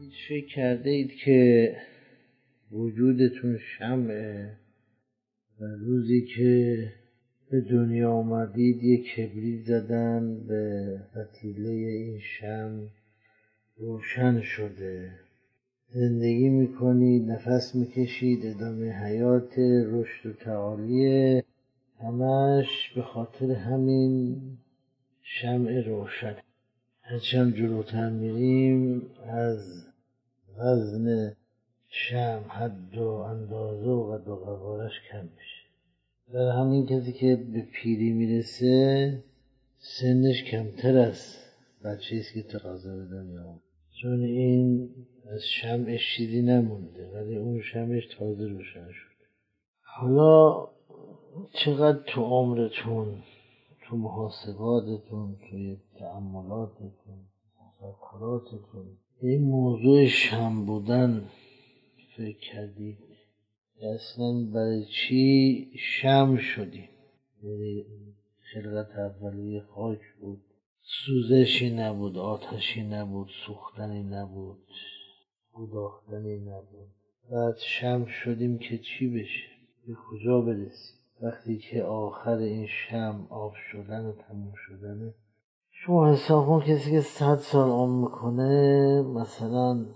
هیچ فکر کرده اید که وجودتون شمعه و روزی که به دنیا آمدید یک کبریت زدن به وطیله این شم روشن شده؟ زندگی می‌کنید نفس می‌کشید ادامه حیات رشد و تعالی همش به خاطر همین شمع روشن. هرچند جلوتر میریم از وزن شم حد و اندازه و قد و قوارش کم میشه. در همین کسی که به پیری می‌رسه سنش کمتر از بچه است که تقاضا به دنیا چون این از شمعش چیزی نمونده ولی اون شمعش تازه روشن شده. حالا چقدر تو عمرتون تو محاسباتتون توی تعملاتتون تفکراتتون این موضوع شم بودن. فکر کردید اصلا برای چی شم شدیم یعنی خلقت اولیه خاک بود. سوزشی نبود آتشی نبود سوختنی نبود گداختنی نبود. بعد شم شدیم که چی بشه؟ به کجا برسیم؟ وقتی که آخر این شم آب شدن و تموم شدنه شما حساب کن کسی که صد سال عمر می‌کنه مثلا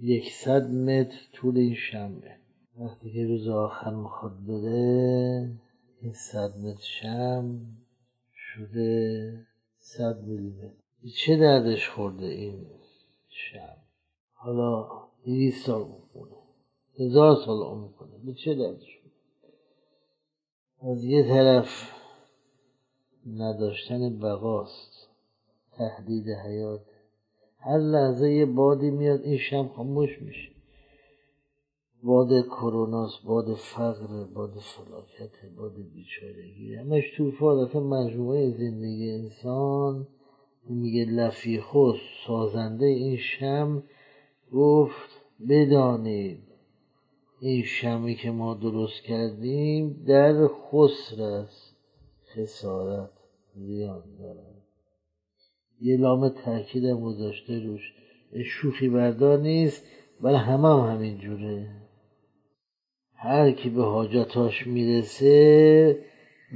یکصد متر طول این شمه وقتی که روز آخر می‌خواد بره این صد متر شم شده صد میلیمتر. چه دردش خورده این شم؟ حالا دویست سال می‌کنه هزار سال عمر کنه به چه دردش از یه طرف نداشتن بقاست. تهدید حیات. هر لحظه یه بادی میاد این شم خاموش میشه. باد کروناست باد فقر باد فلاکت باد بیچارگی. همش طوفان اصلا مجموعه زندگی انسان میگه لفیخوس سازنده این شم گفت بدانید این شمی که ما درست کردیم در خسر است. خسارت زیان دارد. یه لام تاکید هم گذاشته روش. شوخی بردار نیست ولی همه هم همین جوره. هر کی به حاجتاش می‌رسه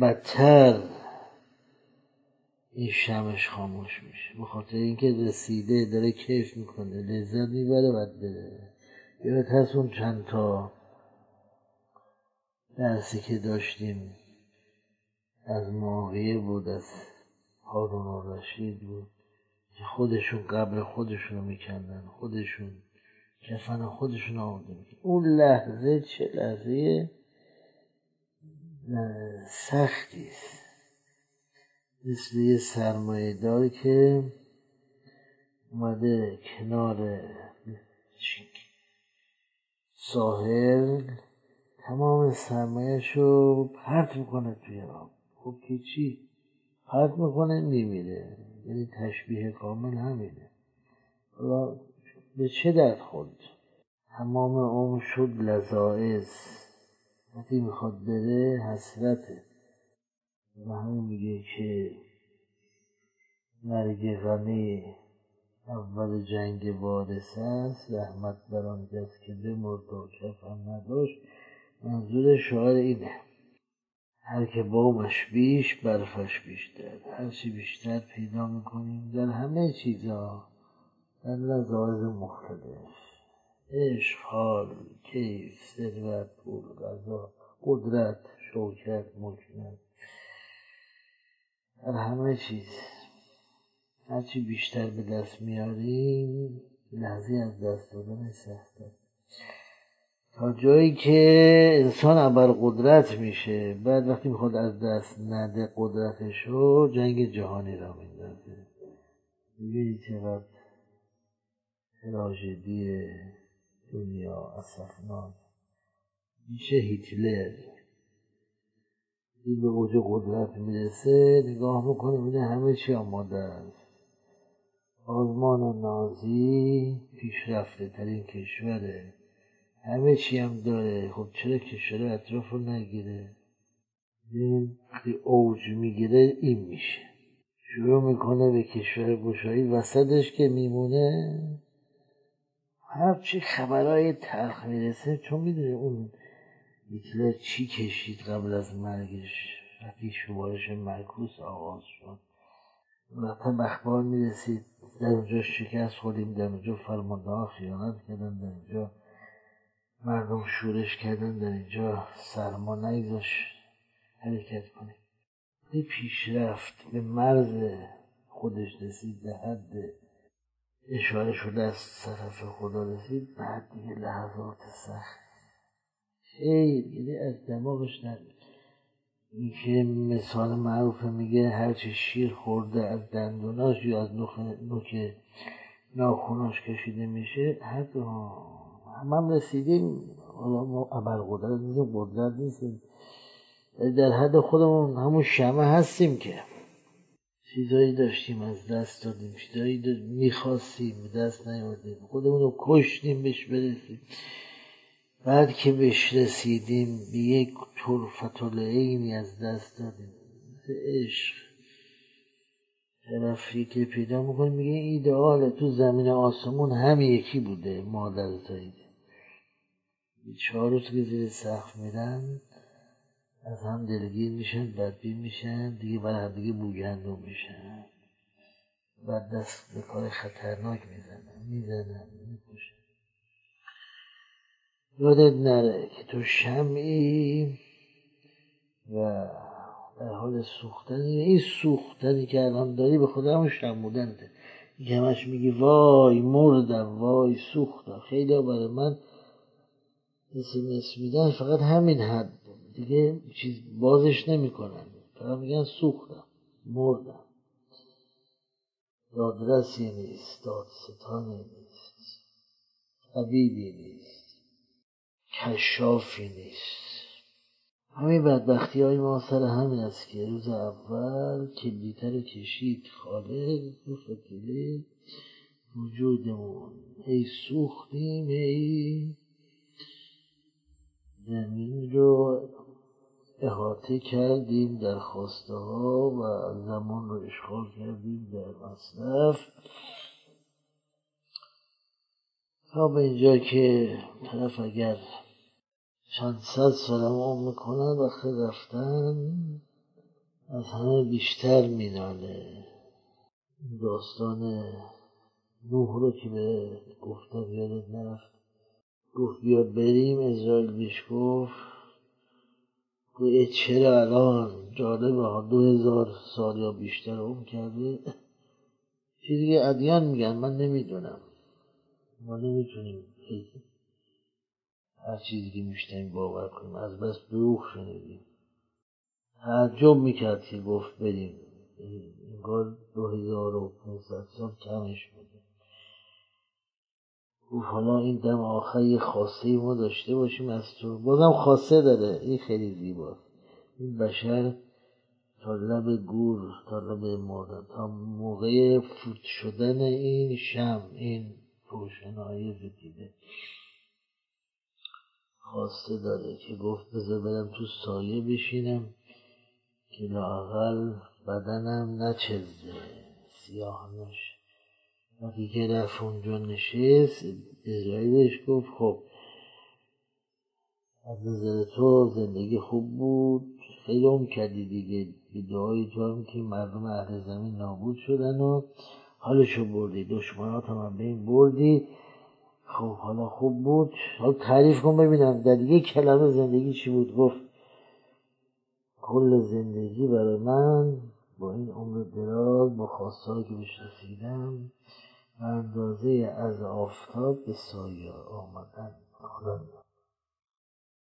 بدتر این شمش خاموش میشه. به خاطر اینکه رسیده داره کیف می‌کنه لذت می‌بره بعد بره. یادت هست اون چند تا درسی که داشتیم؟ از معاویه بود از هارون رشید بود. که خودشون قبر خودشون رو میکندن خودشون کفن خودشون آورده میکن اون لحظه چه لحظه؟ سختی است. مثل یه سرمایه دار که اومده کنار ساحل تمام سرمایهش رو پرت می‌کنه توی آب. خب که چی؟ پرت می‌کنه میمیره. یعنی تشبیه کامل همینه. حالا به چه درد خورد؟ تمام عمر شد لذاعز وقتی می‌خواد بره حسرته. و همون میگه که مرگ غنی اول جنگ وارث است. رحمت بر آن کس که بمرد و کفن نداشت. منظور شعار اینه. هر که بامش بیش برفش بیشتر. هرچی بیشتر پیدا می‌کنیم در همه چیزا در لذاذ مختلف. عشق حال کیف ثروت پول غذا قدرت شوکت مکنت. در همه چیز. هرچی بیشتر به دست میاریم لحظه از دست دادن سخته. تا جایی که انسان ابر قدرت میشه بعد وقتی می‌خواد از دست نده قدرتشو جنگ جهانی را میندازه. می‌بینی چقدر تراژدی دنیا اصفناک میشه هیتلر. این به اوج قدرت می‌رسه نگاه می‌کنه میده همه چی آماده است. آلمان نازی پیشرفته ترین کشوره همه چی هم داره. خب چرا کشور اطراف رو نگیره؟ وقتی اوج می‌گیره این میشه. شروع می‌کنه به کشور گشایی. وسطش که میمونه هرچی خبرهای تلخ می‌رسه چون می‌دونه اون هیتلر چی کشید قبل از مرگش؟ وقتی شمارش مرکوس آغاز شد. مرتب اخبار می‌رسید در اونجا شکست خوریم در اونجا فرمانده ها خیانت کردن در اینجا مردم شورش کردن در اینجا سرما نگذاش حرکت کنیم به پیشرفت به مرز خودش رسید به حد اشاره شده از طرف خدا رسید بعد دیگه لحظات سخت. خیلی یعنی از دماغش در این که مثال معروف میگه هرچی شیر خورده از دندوناش یا از نوک ناخوناش کشیده میشه حتی هم, هم رسیدیم حالا ما قدرت نیستیم قدرت نیستیم. در حد خودمون همون شمه هستیم که چیزایی داشتیم از دست دادیم چیزایی می‌خواستیم دست نیاوردیم خودمون رو کشتیم بهش برسیم. بعد که بهش رسیدیم به یک طرفت عینی از دست دادیم. عشق. طرفی که پیدا می‌کنه میگه ایدئاله. تو زمین آسمون همه یکی بوده مادر زایده چهار روز که زیر سقف میرن از هم دلگیر میشن بدبین میشن دیگه برای هم دیگه بوگندون میشن. بعد دست به کار خطرناک می‌زنن می‌زنن می‌کشن. یادت نره که تو شمعی و در حال سوختن این سوختنی که الان داری به خود همون شمودنته که همش میگی وای مردم وای سوختم خیلی برای من اسمس میدن فقط همین حد دیگه چیز بازش نمی‌کنن. فقط میگن سوختم مردم. دادرسی نیست دادستانی نیست طبیبی نیست کشافی نیست. همین بدبختی های ما سر همین است که روز اول کلیتر کشید خالق رو فتیله وجودمون. ای سوختیم ای زمین رو احاطه کردیم در خواسته ها و زمان رو اشغال کردیم در مصرف. تا به اینجا که طرف اگر چند صد سال عمر می‌کنن وقتی رفتن از همه بیشتر میناله. داستان نوح رو که به گفتم یادت نرفت. گفت بیا بریم. اسرائیل بیش گفت گویه چرا الان؟ جالبه ها دو هزار سال یا بیشتر اون کرده. چیزی که ادیان میگن من نمی‌دونم. ما نمی‌تونیم هر چیزی که میشتیم باور کنیم. از بس دروغ شنیدیم. تعجب می‌کرد که گفت بریم. انگار دو هزار و پونصد سال کمش بوده. حالا این دم آخر یه خاصه ما داشته باشیم از تو. بازم خاصه داره. این خیلی زیباست. این بشر تا لب گور تا لب مردن تا موقع فوت شدن این شم این روشنایی زدیده خواسته داره که گفت بذار برم تو سایه بشینم که لاقل بدنم نچزه سیاه نشه. وقتی که رفت اونجا نشست اسرائیلش گفت خب از نظر تو زندگی خوب بود خیلی هم کردی دیگه. به دعای تو هم که مردم اهل زمین نابود شدن و حالشو بردی. دشمنات هم بین بردی. خب حالا خوب بود. حالا تعریف کن ببینم در یک کلمه زندگی چی بود. گفت کل زندگی برای من با این عمر دراز با خواستهایی که بهش رسیدم اندازه از آفتاب به سایه آمدن.